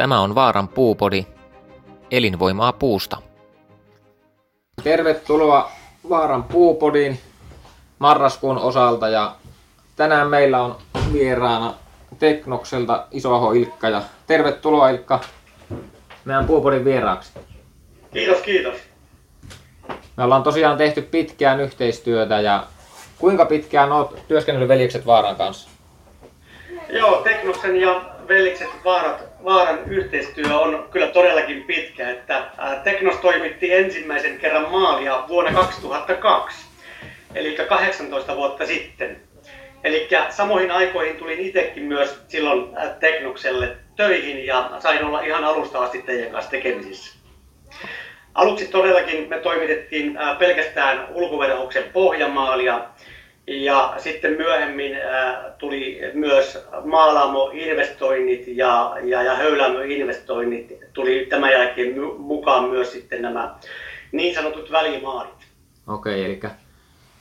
Tämä on Vaaran puupodi, elinvoimaa puusta. Tervetuloa Vaaran puupodiin marraskuun osalta ja tänään meillä on vieraana Teknokselta Isoaho Ilkka ja tervetuloa Ilkka meidän puupodin vieraaksi. Kiitos, kiitos. Me ollaan tosiaan tehty pitkään yhteistyötä ja kuinka pitkään olet työskennellyt veljekset Vaaran kanssa? Joo, Teknoksen ja veljekset Vaarat, Vaaran yhteistyö on kyllä todellakin pitkä. Että Teknos toimitti ensimmäisen kerran maalia vuonna 2002, eli 18 vuotta sitten. Eli samoihin aikoihin tulin itsekin myös silloin Teknokselle töihin ja sain olla ihan alusta asti teidän kanssa tekemisissä. Aluksi todellakin me toimitettiin pelkästään ulkovedohuksen pohjamaalia ja sitten myöhemmin tuli myös maalaamo-investoinnit ja, ja, ja höylämö-investoinnit. Tuli tämän jälkeen mukaan myös sitten nämä niin sanotut välimaalit. Okei, eli,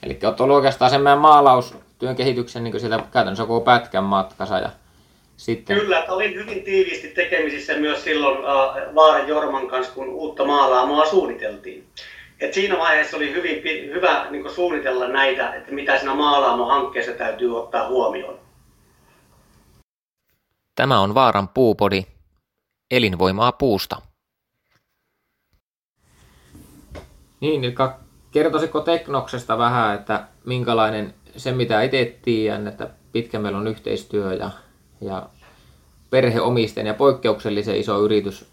eli olet ollut oikeastaan sen meidän maalaustyön kehityksen niin siellä käytännössä koko pätkän matkassa ja sitten... Kyllä, että olin hyvin tiiviisti tekemisissä myös silloin uh, Vaaran Jorman kanssa, kun uutta maalaamoa suunniteltiin. Et siinä vaiheessa oli hyvin hyvä niin suunnitella näitä, että mitä siinä maalaamo-hankkeessa täytyy ottaa huomioon. Tämä on Vaaran puupodi, elinvoimaa puusta. Niin, Ilkka, kertoisiko Teknoksesta vähän, että minkälainen se mitä itse tiedän, että pitkä meillä on yhteistyö ja ja perheomisten ja poikkeuksellisen iso yritys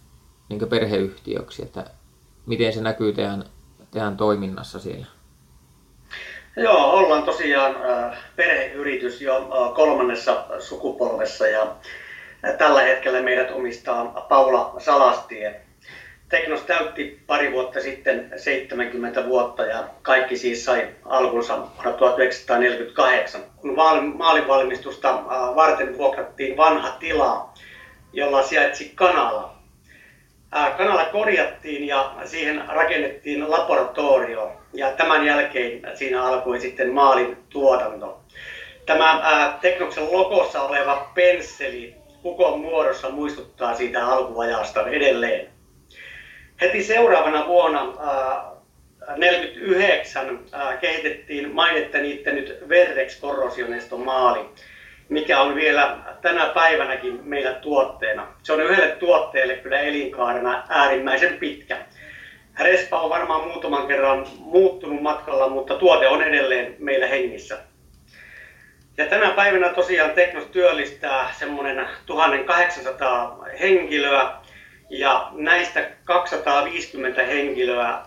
niin perheyhtiöksi, että miten se näkyy teidän, teidän toiminnassa siellä? Joo, ollaan tosiaan perheyritys jo kolmannessa sukupolvessa ja tällä hetkellä meidät omistaa Paula Salastie. Teknos täytti pari vuotta sitten 70 vuotta ja kaikki siis sai alkunsa vuonna 1948, kun maalivalmistusta varten vuokrattiin vanha tila, jolla sijaitsi kanala. Kanala korjattiin ja siihen rakennettiin laboratorio ja tämän jälkeen siinä alkoi sitten maalin tuotanto. Tämä Teknoksen logossa oleva pensseli kukon muodossa muistuttaa siitä alkuajasta edelleen. Heti seuraavana vuonna 1949 kehitettiin mainetta niiden nyt Verrex korrosioneston maali, mikä on vielä tänä päivänäkin meillä tuotteena. Se on yhdelle tuotteelle kyllä elinkaarena äärimmäisen pitkä. Respa on varmaan muutaman kerran muuttunut matkalla, mutta tuote on edelleen meillä hengissä. Ja tänä päivänä tosiaan Teknos työllistää semmoinen 1800 henkilöä ja näistä 250 henkilöä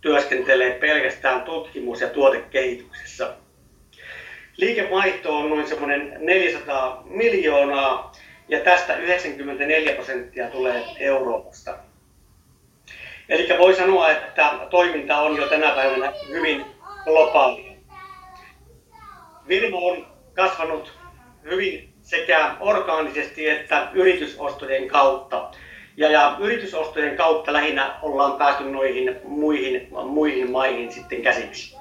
työskentelee pelkästään tutkimus- ja tuotekehityksessä. Liikevaihto on noin semmoinen 400 miljoonaa ja tästä 94 prosenttia tulee Euroopasta. Eli voi sanoa, että toiminta on jo tänä päivänä hyvin globaalia. Firma on kasvanut hyvin sekä orgaanisesti että yritysostojen kautta. Ja, ja yritysostojen kautta lähinnä ollaan päästy noihin muihin, muihin maihin sitten käsiksi.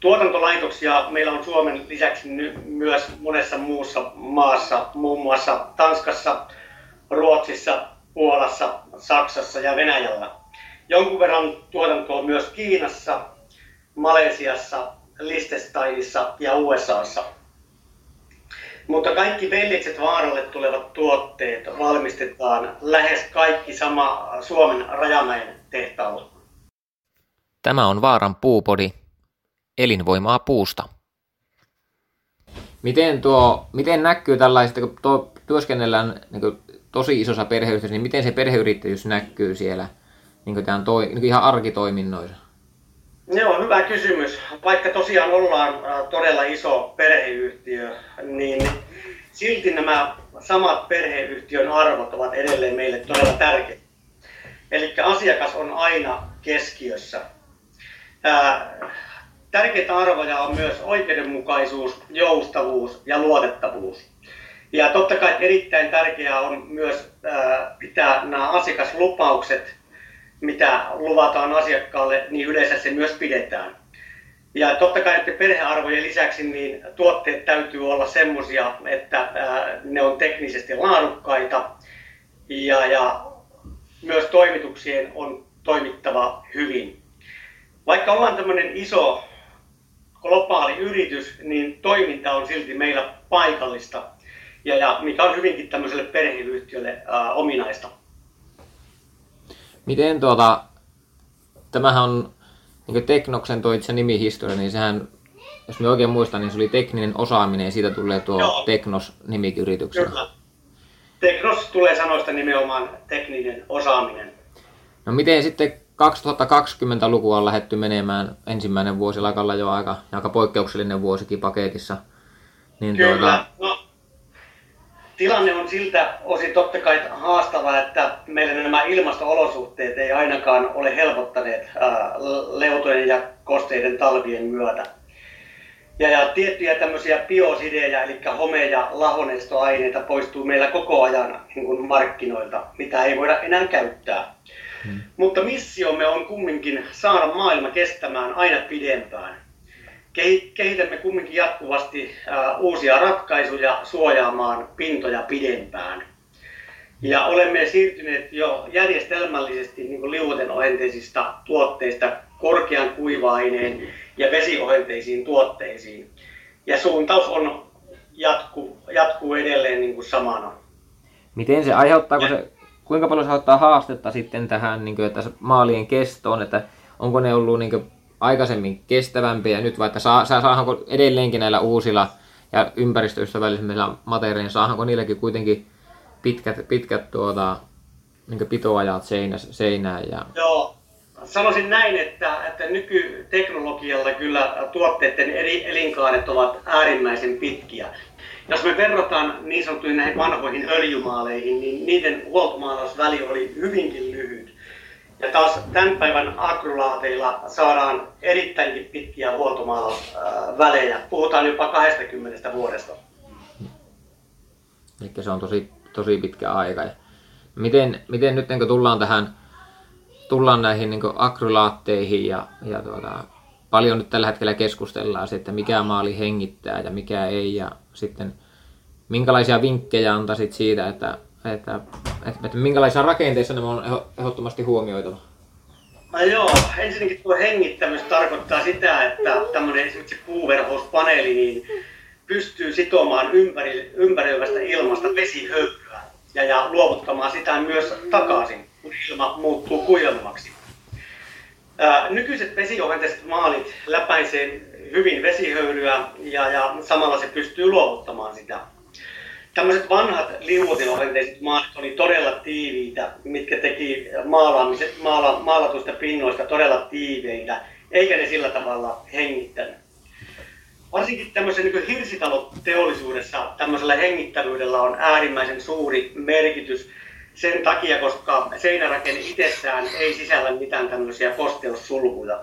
Tuotantolaitoksia meillä on Suomen lisäksi myös monessa muussa maassa, muun muassa Tanskassa, Ruotsissa, Puolassa, Saksassa ja Venäjällä. Jonkun verran tuotantoa myös Kiinassa, Malesiassa, Liechtensteinissa ja USAssa. Mutta kaikki veljekset vaaralle tulevat tuotteet valmistetaan lähes kaikki sama Suomen Rajamäen tehtaalla. Tämä on Vaaran puupodi, elinvoimaa puusta. Miten, tuo, miten näkyy tällaista, kun tuo, työskennellään niin kuin, tosi isossa perheyhteisössä, niin miten se perheyrittäjyys näkyy siellä niin kuin, toi, niin kuin ihan arkitoiminnoissa? Joo, hyvä kysymys. Vaikka tosiaan ollaan todella iso perheyhtiö, niin silti nämä samat perheyhtiön arvot ovat edelleen meille todella tärkeitä. Eli asiakas on aina keskiössä. Tärkeitä arvoja on myös oikeudenmukaisuus, joustavuus ja luotettavuus. Ja totta kai erittäin tärkeää on myös pitää nämä asiakaslupaukset mitä luvataan asiakkaalle, niin yleensä se myös pidetään. Ja totta kai että perhearvojen lisäksi niin tuotteet täytyy olla semmoisia, että ne on teknisesti laadukkaita ja, ja myös toimituksien on toimittava hyvin. Vaikka ollaan tämmöinen iso globaali yritys, niin toiminta on silti meillä paikallista, ja, ja mikä on hyvinkin tämmöiselle perheyhtiölle ää, ominaista. Miten tuota, tämähän on niin Teknoksen toi itse nimihistoria, niin sehän, jos me oikein muistan, niin se oli tekninen osaaminen ja siitä tulee tuo Joo. Teknos nimikiyrityksellä. Kyllä. Teknos tulee sanoista nimenomaan tekninen osaaminen. No miten sitten 2020-lukua on lähetty menemään ensimmäinen vuosi lakalla jo aika, aika poikkeuksellinen vuosikin paketissa. Niin Kyllä. Tuota... No, tilanne on siltä osin totta kai haastava, että meillä nämä ilmasto-olosuhteet ei ainakaan ole helpottaneet ää, leutojen ja kosteiden talvien myötä. Ja, ja tiettyjä tämmöisiä biosidejä, eli home- ja lahonestoaineita poistuu meillä koko ajan niin kuin markkinoilta, mitä ei voida enää käyttää. Hmm. Mutta missiomme on kumminkin saada maailma kestämään aina pidempään. Kehitämme kumminkin jatkuvasti uusia ratkaisuja suojaamaan pintoja pidempään. Ja olemme siirtyneet jo järjestelmällisesti niin liuotenohenteisista tuotteista korkean kuiva-aineen ja vesiohenteisiin tuotteisiin. Ja suuntaus on jatku, jatkuu edelleen niin kuin samana. Miten se, aiheuttaako se, kuinka paljon se ottaa haastetta sitten tähän niin kuin, että maalien kestoon, että onko ne ollut niin kuin, aikaisemmin kestävämpiä nyt vaikka saa, saadaanko edelleenkin näillä uusilla ja ympäristöystävällisillä materiaaleilla, saadaanko niilläkin kuitenkin pitkät, pitkät tuota, niin pitoajat seinä, seinään? Ja... Joo, sanoisin näin, että, että nykyteknologialla kyllä tuotteiden eri elinkaaret ovat äärimmäisen pitkiä. Jos me verrataan niin sanottuihin näihin vanhoihin öljymaaleihin, niin niiden huoltomaalausväli oli hyvinkin lyhyt. Ja taas tämän päivän akrolaateilla saadaan erittäinkin pitkiä huoltomaalausvälejä. Puhutaan jopa 20 vuodesta. Eli se on tosi, tosi pitkä aika. Miten, miten nyt niin tullaan tähän tullaan näihin niin akrylaatteihin ja, ja tuota, paljon nyt tällä hetkellä keskustellaan siitä, mikä maali hengittää ja mikä ei ja sitten minkälaisia vinkkejä antaisit siitä, että, että, että, että minkälaisia rakenteissa ne on ehdottomasti huomioitava? No joo, ensinnäkin tuo hengittämys tarkoittaa sitä, että tämmöinen esimerkiksi puuverhouspaneeli niin pystyy sitomaan ympäri, ympäröivästä ilmasta vesihöyryä ja, ja luovuttamaan sitä myös takaisin kun ilma muuttuu kuivemmaksi. Nykyiset vesiohenteiset maalit läpäisee hyvin vesihöyryä ja, ja samalla se pystyy luovuttamaan sitä. Tämmöiset vanhat liuotilohenteiset maalit oli todella tiiviitä, mitkä teki maala, maalatuista pinnoista todella tiiveitä, eikä ne sillä tavalla hengittänyt. Varsinkin tämmöisen niin hirsitaloteollisuudessa tämmöisellä hengittävyydellä on äärimmäisen suuri merkitys, sen takia, koska seinärakenne itsessään ei sisällä mitään tämmöisiä kosteussulkuja.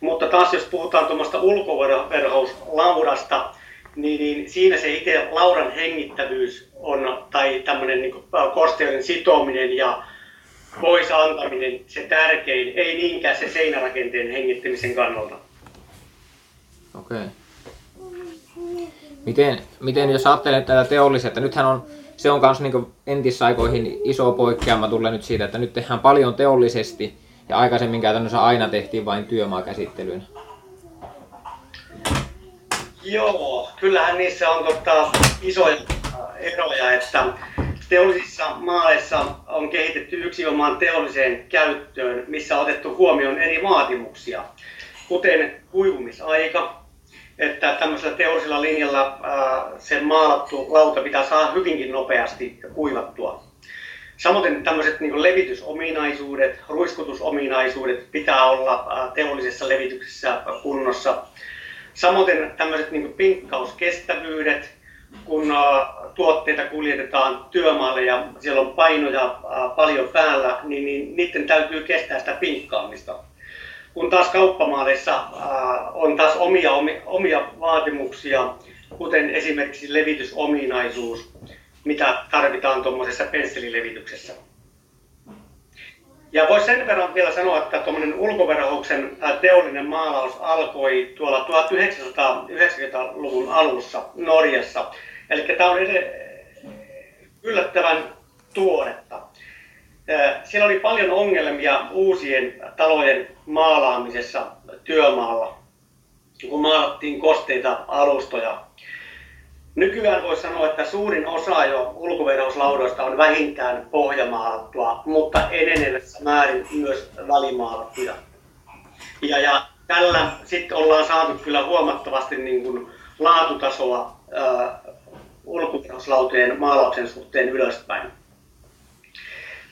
Mutta taas jos puhutaan tuommoista ulkoverhouslaudasta, niin, niin siinä se itse laudan hengittävyys on, tai tämmöinen niin kosteuden sitominen ja pois antaminen se tärkein, ei niinkään se seinärakenteen hengittämisen kannalta. Okei. Okay. Miten, miten jos ajattelee tätä teollista, että nythän on se on myös niin entisaikoihin iso poikkeama tulee nyt siitä, että nyt tehdään paljon teollisesti ja aikaisemmin käytännössä aina tehtiin vain työmaakäsittelyyn. Joo, kyllähän niissä on tota, isoja eroja, että teollisissa maaleissa on kehitetty yksinomaan teolliseen käyttöön, missä on otettu huomioon eri vaatimuksia, kuten kuivumisaika, että tämmöisellä teollisella linjalla se maalattu lauta pitää saada hyvinkin nopeasti kuivattua. Samoin tämmöiset niin levitysominaisuudet, ruiskutusominaisuudet pitää olla teollisessa levityksessä kunnossa. Samoin tämmöiset niin pinkkauskestävyydet, kun tuotteita kuljetetaan työmaalle ja siellä on painoja paljon päällä, niin, niin niiden täytyy kestää sitä pinkkaamista kun taas kauppamaaleissa äh, on taas omia, omia vaatimuksia, kuten esimerkiksi levitysominaisuus, mitä tarvitaan tuommoisessa pensselilevityksessä. Ja voisi sen verran vielä sanoa, että tuommoinen ulkoverhouksen äh, teollinen maalaus alkoi tuolla 1990-luvun alussa Norjassa. Eli tämä on yllättävän tuoretta. Siellä oli paljon ongelmia uusien talojen maalaamisessa työmaalla, kun maalattiin kosteita alustoja. Nykyään voi sanoa, että suurin osa jo ulkoverhouslaudoista on vähintään pohjamaalattua, mutta enenevässä määrin myös välimaalattuja. Ja, ja tällä sitten ollaan saatu kyllä huomattavasti niin kuin laatutasoa ulkoverhouslautojen maalauksen suhteen ylöspäin.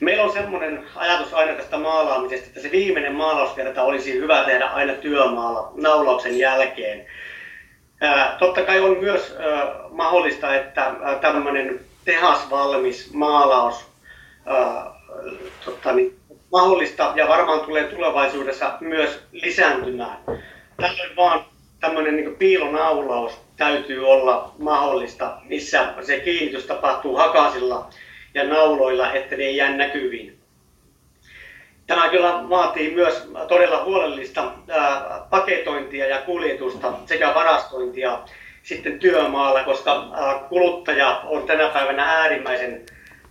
Meillä on semmoinen ajatus aina tästä maalaamisesta, että se viimeinen maalauskerta olisi hyvä tehdä aina työmaalla naulauksen jälkeen. Totta kai on myös mahdollista, että tämmöinen tehasvalmis maalaus totta, niin, mahdollista ja varmaan tulee tulevaisuudessa myös lisääntymään. Tällöin vaan tämmöinen niin piilonaulaus täytyy olla mahdollista, missä se kiinnitys tapahtuu hakasilla ja nauloilla, että ne ei jää näkyviin. Tämä kyllä vaatii myös todella huolellista paketointia ja kuljetusta sekä varastointia sitten työmaalla, koska kuluttaja on tänä päivänä äärimmäisen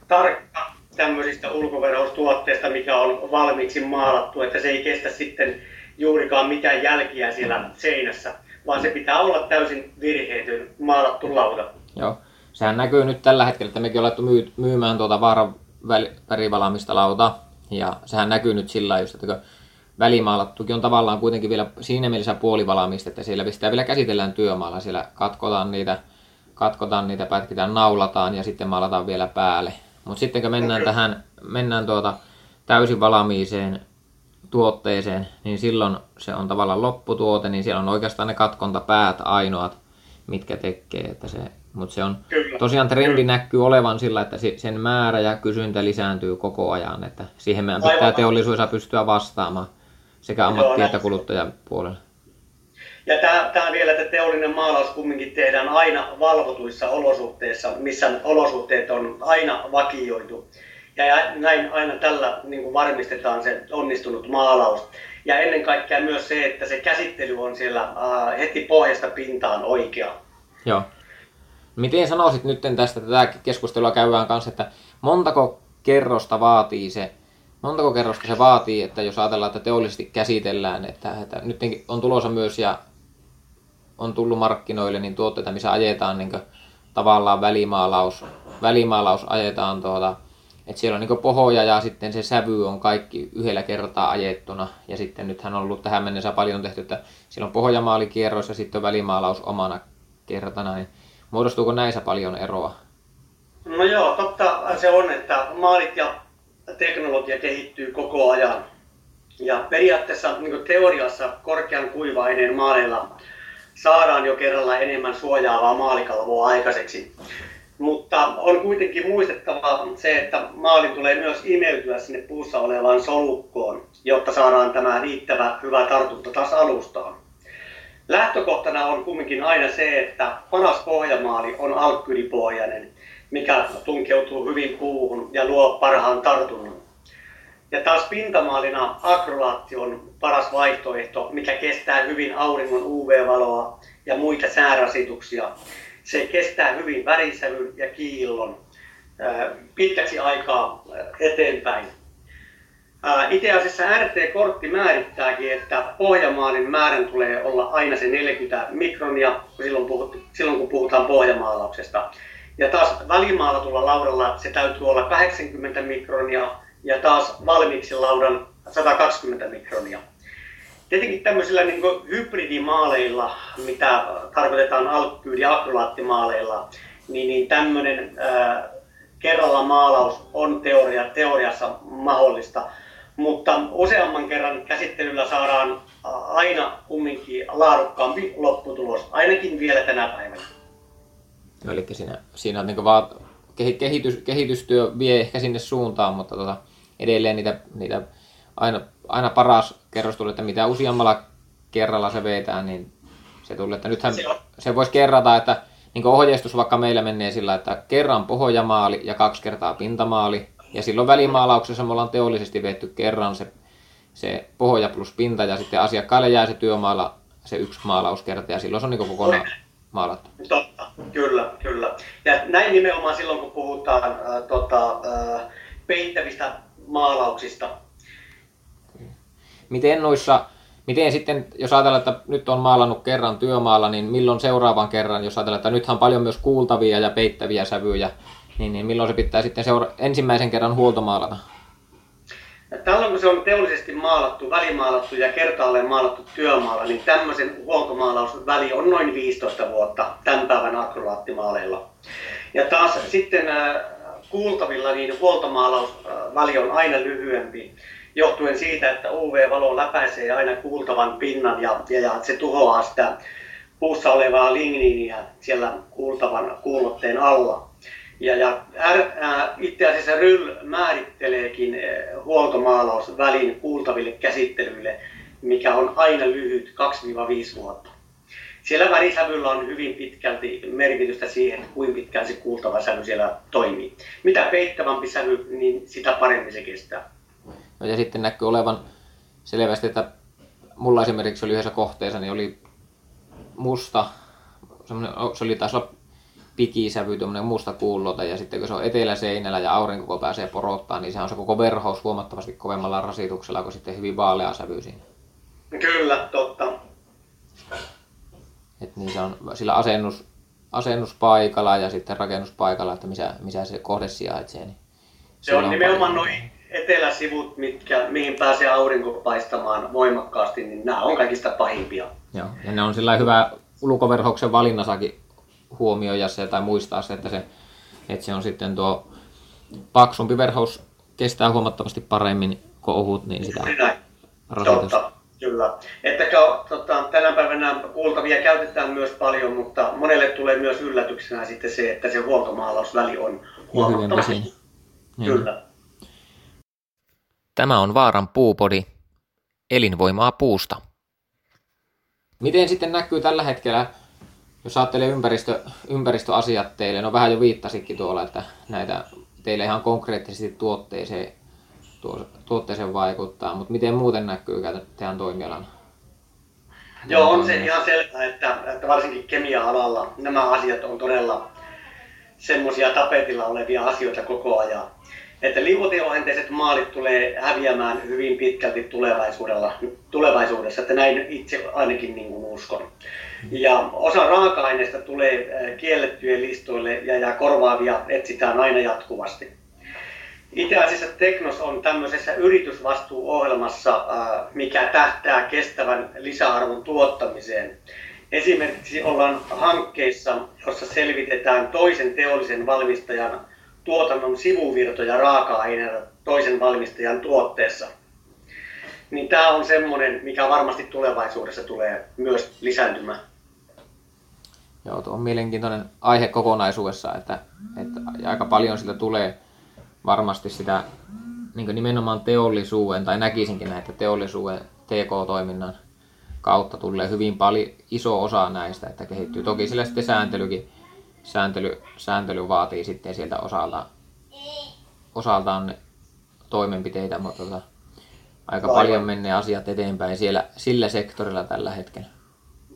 tarkka tämmöisistä ulkoverhoustuotteista, mikä on valmiiksi maalattu, että se ei kestä sitten juurikaan mitään jälkiä siellä seinässä, vaan se pitää olla täysin virheetön maalattu lauta. Joo. Sehän näkyy nyt tällä hetkellä, että mekin ollaan myymään tuota vaaran värivalaamista lautaa. Ja sehän näkyy nyt sillä just, että välimaalattukin on tavallaan kuitenkin vielä siinä mielessä puolivalaamista, että siellä sitä vielä käsitellään työmaalla. Siellä katkotaan niitä, katkotaan niitä, pätkitään, naulataan ja sitten maalataan vielä päälle. Mutta sitten kun mennään tähän, mennään tuota täysin valamiiseen tuotteeseen, niin silloin se on tavallaan lopputuote, niin siellä on oikeastaan ne katkontapäät ainoat, mitkä tekee, että se mutta se on Kyllä. tosiaan trendi Kyllä. näkyy olevan sillä, että sen määrä ja kysyntä lisääntyy koko ajan. Että siihen meidän pitää Aivan. teollisuudessa pystyä vastaamaan sekä ammatti- Joo, että kuluttajapuolella. Ja tämä, tämä vielä, että teollinen maalaus kumminkin tehdään aina valvotuissa olosuhteissa, missä olosuhteet on aina vakioitu. Ja näin aina tällä niin kuin varmistetaan se onnistunut maalaus. Ja ennen kaikkea myös se, että se käsittely on siellä äh, heti pohjasta pintaan oikea. Joo. Miten sanoisit nyt tästä, tätä keskustelua käydään kanssa, että montako kerrosta vaatii se, montako kerrosta se vaatii, että jos ajatellaan, että teollisesti käsitellään, että, että nyt on tulossa myös ja on tullut markkinoille niin tuotteita, missä ajetaan niin tavallaan välimaalaus, välimaalaus ajetaan tuota, että siellä on niin pohoja ja sitten se sävy on kaikki yhdellä kertaa ajettuna. Ja sitten nythän on ollut tähän mennessä paljon tehty, että siellä on pohjamaalikierros ja sitten on välimaalaus omana kertana. Niin Muodostuuko näissä paljon eroa? No joo, totta se on, että maalit ja teknologia kehittyy koko ajan. Ja periaatteessa niin teoriassa korkean kuiva-aineen maaleilla saadaan jo kerralla enemmän suojaavaa maalikalvoa aikaiseksi. Mutta on kuitenkin muistettava se, että maalin tulee myös imeytyä sinne puussa olevaan solukkoon, jotta saadaan tämä riittävä hyvä tartunta taas alustaan. Lähtökohtana on kumminkin aina se, että paras pohjamaali on alkkydipohjainen, mikä tunkeutuu hyvin puuhun ja luo parhaan tartunnan. Ja taas pintamaalina akrolaatti on paras vaihtoehto, mikä kestää hyvin auringon UV-valoa ja muita säärasituksia. Se kestää hyvin värisävyn ja kiillon pitkäksi aikaa eteenpäin. Itse asiassa RT-kortti määrittääkin, että pohjamaalin määrän tulee olla aina se 40 mikronia silloin, puhut, silloin kun puhutaan pohjamaalauksesta. Ja taas välimaalatulla laudalla se täytyy olla 80 mikronia ja taas valmiiksi laudan 120 mikronia. Tietenkin tämmöisillä niin hybridimaaleilla, mitä tarkoitetaan alkkyyd- ja akrolaattimaaleilla, niin, niin tämmöinen ää, kerralla maalaus on teoria, teoriassa mahdollista mutta useamman kerran käsittelyllä saadaan aina kumminkin laadukkaampi lopputulos, ainakin vielä tänä päivänä. No, eli siinä, siinä on niin vaan kehitys, kehitystyö vie ehkä sinne suuntaan, mutta tota, edelleen niitä, niitä aina, aina paras kerros tulee, että mitä useammalla kerralla se vetää, niin se tulee, että nythän se, se voisi kerrata, että niin ohjeistus vaikka meillä menee sillä, että kerran pohjamaali ja kaksi kertaa pintamaali, ja silloin välimaalauksessa me ollaan teollisesti vetty kerran se, se pohja plus pinta ja sitten asiakkaalle jää se työmaala se yksi maalauskerta ja silloin se on niin kokonaan maalattu. Totta. Kyllä, kyllä. Ja näin nimenomaan silloin, kun puhutaan äh, tota, äh, peittävistä maalauksista. Miten noissa, miten sitten, jos ajatellaan, että nyt on maalannut kerran työmaalla, niin milloin seuraavan kerran, jos ajatellaan, että nythän on paljon myös kuultavia ja peittäviä sävyjä, niin, niin milloin se pitää sitten seura- ensimmäisen kerran huoltomaalata? Tällöin kun se on teollisesti maalattu, välimaalattu ja kertaalleen maalattu työmaalla, niin tämmöisen huoltomaalausväli on noin 15 vuotta tämän päivän akrolaattimaaleilla. Ja taas sitten äh, kuultavilla niin huoltomaalausväli on aina lyhyempi, johtuen siitä, että UV-valo läpäisee aina kuultavan pinnan ja, ja, ja se tuhoaa sitä puussa olevaa ligniiniä siellä kuultavan kuulotteen alla. Ja, ja ää, itse asiassa RYL määritteleekin huoltomaalausvälin kuultaville käsittelyille, mikä on aina lyhyt 2-5 vuotta. Siellä värisävyllä on hyvin pitkälti merkitystä siihen, kuinka pitkään se kuultava sävy siellä toimii. Mitä peittävämpi sävy, niin sitä paremmin se kestää. No ja sitten näkyy olevan selvästi, että mulla esimerkiksi oli yhdessä kohteessa, niin oli musta, se oli taas pikisävy, tuommoinen musta kuullota, ja sitten kun se on eteläseinällä ja aurinko pääsee porottaa, niin se on se koko verhous huomattavasti kovemmalla rasituksella kuin sitten hyvin vaalea sävy siinä. Kyllä, totta. Et niin se on sillä asennus, asennuspaikalla ja sitten rakennuspaikalla, että missä, missä se kohde sijaitsee. Niin se on nimenomaan noin eteläsivut, mitkä, mihin pääsee aurinko paistamaan voimakkaasti, niin nämä on kaikista pahimpia. Joo, ja ne on sillä hyvä ulkoverhoksen valinnassakin huomioida se tai muistaa se, että se, että se on sitten tuo paksumpi verhous kestää huomattavasti paremmin kuin ohut, niin sitä Totta, kyllä. Että tota, tänä päivänä kuultavia käytetään myös paljon, mutta monelle tulee myös yllätyksenä sitten se, että se huoltomaalausväli on huomattavasti. Niin. Kyllä. Tämä on Vaaran puupodi, elinvoimaa puusta. Miten sitten näkyy tällä hetkellä jos ajattelee ympäristö, ympäristöasiat teille, no vähän jo viittasikin tuolla, että näitä teille ihan konkreettisesti tuotteeseen, tuo, tuotteeseen vaikuttaa, mutta miten muuten näkyy teidän toimialan? Joo, on se ihan selvää, että, että varsinkin kemia-alalla nämä asiat on todella semmoisia tapetilla olevia asioita koko ajan. Että liuoteohenteiset maalit tulee häviämään hyvin pitkälti tulevaisuudella, tulevaisuudessa, että näin itse ainakin niin kuin uskon. Ja osa raaka-aineista tulee äh, kiellettyjen listoille ja, ja korvaavia etsitään aina jatkuvasti. Itse asiassa Teknos on tämmöisessä yritysvastuuohjelmassa, äh, mikä tähtää kestävän lisäarvon tuottamiseen. Esimerkiksi ollaan hankkeissa, jossa selvitetään toisen teollisen valmistajan tuotannon sivuvirtoja raaka-aineita toisen valmistajan tuotteessa. Niin tämä on semmoinen, mikä varmasti tulevaisuudessa tulee myös lisääntymään. Joo, tuo on mielenkiintoinen aihe kokonaisuudessa, että, että aika paljon sitä tulee varmasti sitä niin nimenomaan teollisuuden, tai näkisinkin näitä teollisuuden TK-toiminnan kautta tulee hyvin paljon iso osa näistä, että kehittyy. Toki sillä sitten sääntelykin, sääntely, sääntely vaatii sitten sieltä osalta, osaltaan toimenpiteitä, mutta tota, aika paljon menee asiat eteenpäin siellä, sillä sektorilla tällä hetkellä.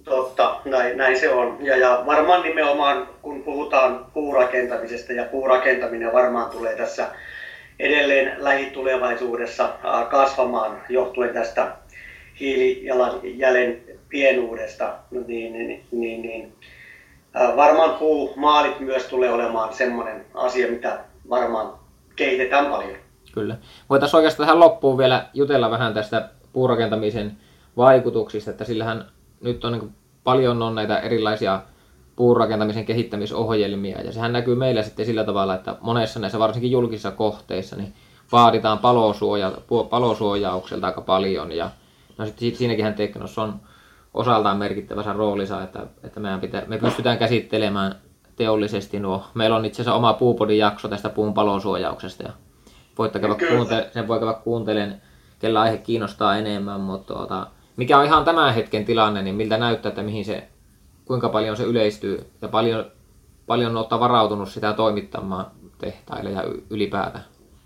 Totta, näin, näin se on. Ja, ja varmaan nimenomaan, kun puhutaan puurakentamisesta, ja puurakentaminen varmaan tulee tässä edelleen lähitulevaisuudessa kasvamaan johtuen tästä hiilijalanjäljen pienuudesta, niin, niin, niin, niin varmaan puumaalit myös tulee olemaan semmoinen asia, mitä varmaan kehitetään paljon. Kyllä. Voitaisiin oikeastaan tähän loppuun vielä jutella vähän tästä puurakentamisen vaikutuksista, että sillähän nyt on niin paljon on näitä erilaisia puurakentamisen kehittämisohjelmia, ja sehän näkyy meillä sitten sillä tavalla, että monessa näissä varsinkin julkisissa kohteissa niin vaaditaan palosuoja, palosuojaukselta aika paljon, ja no sitten siinäkin Teknos on osaltaan merkittävässä roolissa, että, että meidän pitää, me pystytään käsittelemään teollisesti nuo. Meillä on itse asiassa oma puupodin jakso tästä puun palosuojauksesta, ja voitte käydä kuuntele, sen voi käydä kuuntelen, kellä aihe kiinnostaa enemmän, mutta tuota, mikä on ihan tämän hetken tilanne, niin miltä näyttää, että mihin se, kuinka paljon se yleistyy ja paljon, paljon ottaa varautunut sitä toimittamaan tehtaille ja ylipäätään?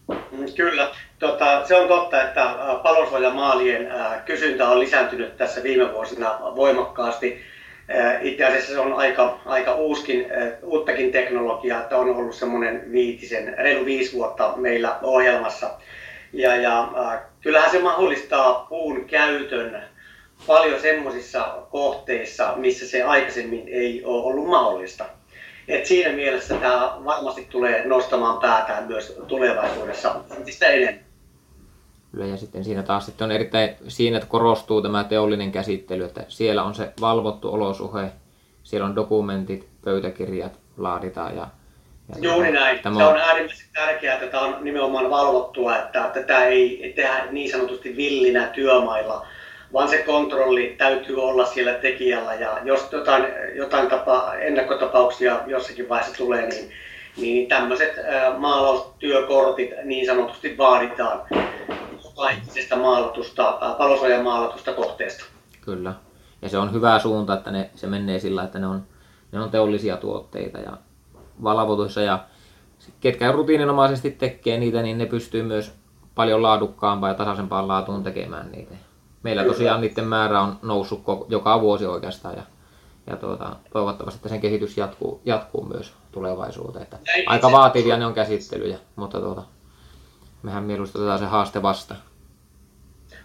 Mm, kyllä, tota, se on totta, että palosuojamaalien kysyntä on lisääntynyt tässä viime vuosina voimakkaasti. Itse asiassa se on aika, aika uuskin, uuttakin teknologiaa, että on ollut semmoinen viitisen, reilu viisi vuotta meillä ohjelmassa. Ja, ja kyllähän se mahdollistaa puun käytön paljon semmoisissa kohteissa, missä se aikaisemmin ei ole ollut mahdollista. Et siinä mielessä tämä varmasti tulee nostamaan päätään myös tulevaisuudessa entistä enemmän. Kyllä, ja sitten siinä taas sitten on erittäin, siinä että korostuu tämä teollinen käsittely, että siellä on se valvottu olosuhe, siellä on dokumentit, pöytäkirjat laaditaan ja ja Juuri näin. Tämä on... On äärimmäisen tärkeää, että tämä on nimenomaan valvottua, että tätä ei tehdä niin sanotusti villinä työmailla, vaan se kontrolli täytyy olla siellä tekijällä. Ja jos jotain, jotain tapa, ennakkotapauksia jossakin vaiheessa tulee, niin, niin tämmöiset maalaustyökortit niin sanotusti vaaditaan kaikisesta maalatusta, palosuojan maalatusta kohteesta. Kyllä. Ja se on hyvä suunta, että ne, se menee sillä, että ne on, ne on teollisia tuotteita ja valvotuissa ja ketkä rutiininomaisesti tekee niitä, niin ne pystyy myös paljon laadukkaampaan ja tasaisempaan laatuun tekemään niitä. Meillä tosiaan niiden määrä on noussut joka vuosi oikeastaan ja, ja tuota, toivottavasti että sen kehitys jatkuu, jatkuu myös tulevaisuuteen. Että aika vaativia ne on käsittelyjä, mutta tuota, mehän mieluusti otetaan se haaste vastaan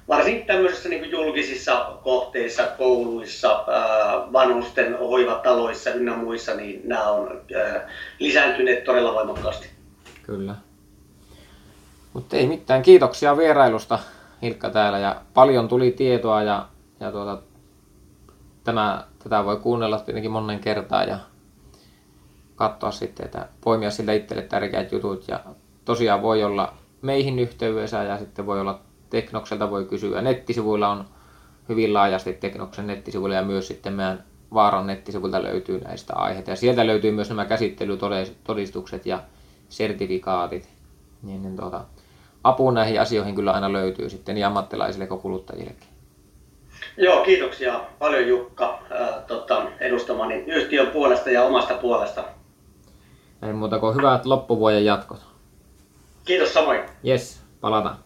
varsinkin tämmöisissä niin julkisissa kohteissa, kouluissa, vanhusten hoivataloissa ynnä muissa, niin nämä on lisääntyneet todella voimakkaasti. Kyllä. Mutta ei mitään. Kiitoksia vierailusta Hilkka täällä ja paljon tuli tietoa ja, ja tuota, tämä, tätä voi kuunnella tietenkin monen kertaa ja katsoa sitten, että poimia sille itselle tärkeät jutut ja tosiaan voi olla meihin yhteydessä ja sitten voi olla Teknokselta voi kysyä. Nettisivuilla on hyvin laajasti Teknoksen nettisivuilla ja myös sitten meidän Vaaran nettisivuilta löytyy näistä aiheita. Ja sieltä löytyy myös nämä käsittelytodistukset ja sertifikaatit. Niin, niin tuota, apu näihin asioihin kyllä aina löytyy sitten niin ammattilaisille kuin kuluttajillekin. Joo, kiitoksia paljon Jukka äh, tota, edustamani yhtiön puolesta ja omasta puolesta. Ei muuta kuin hyvät loppuvuoden jatkot. Kiitos samoin. Yes, palataan.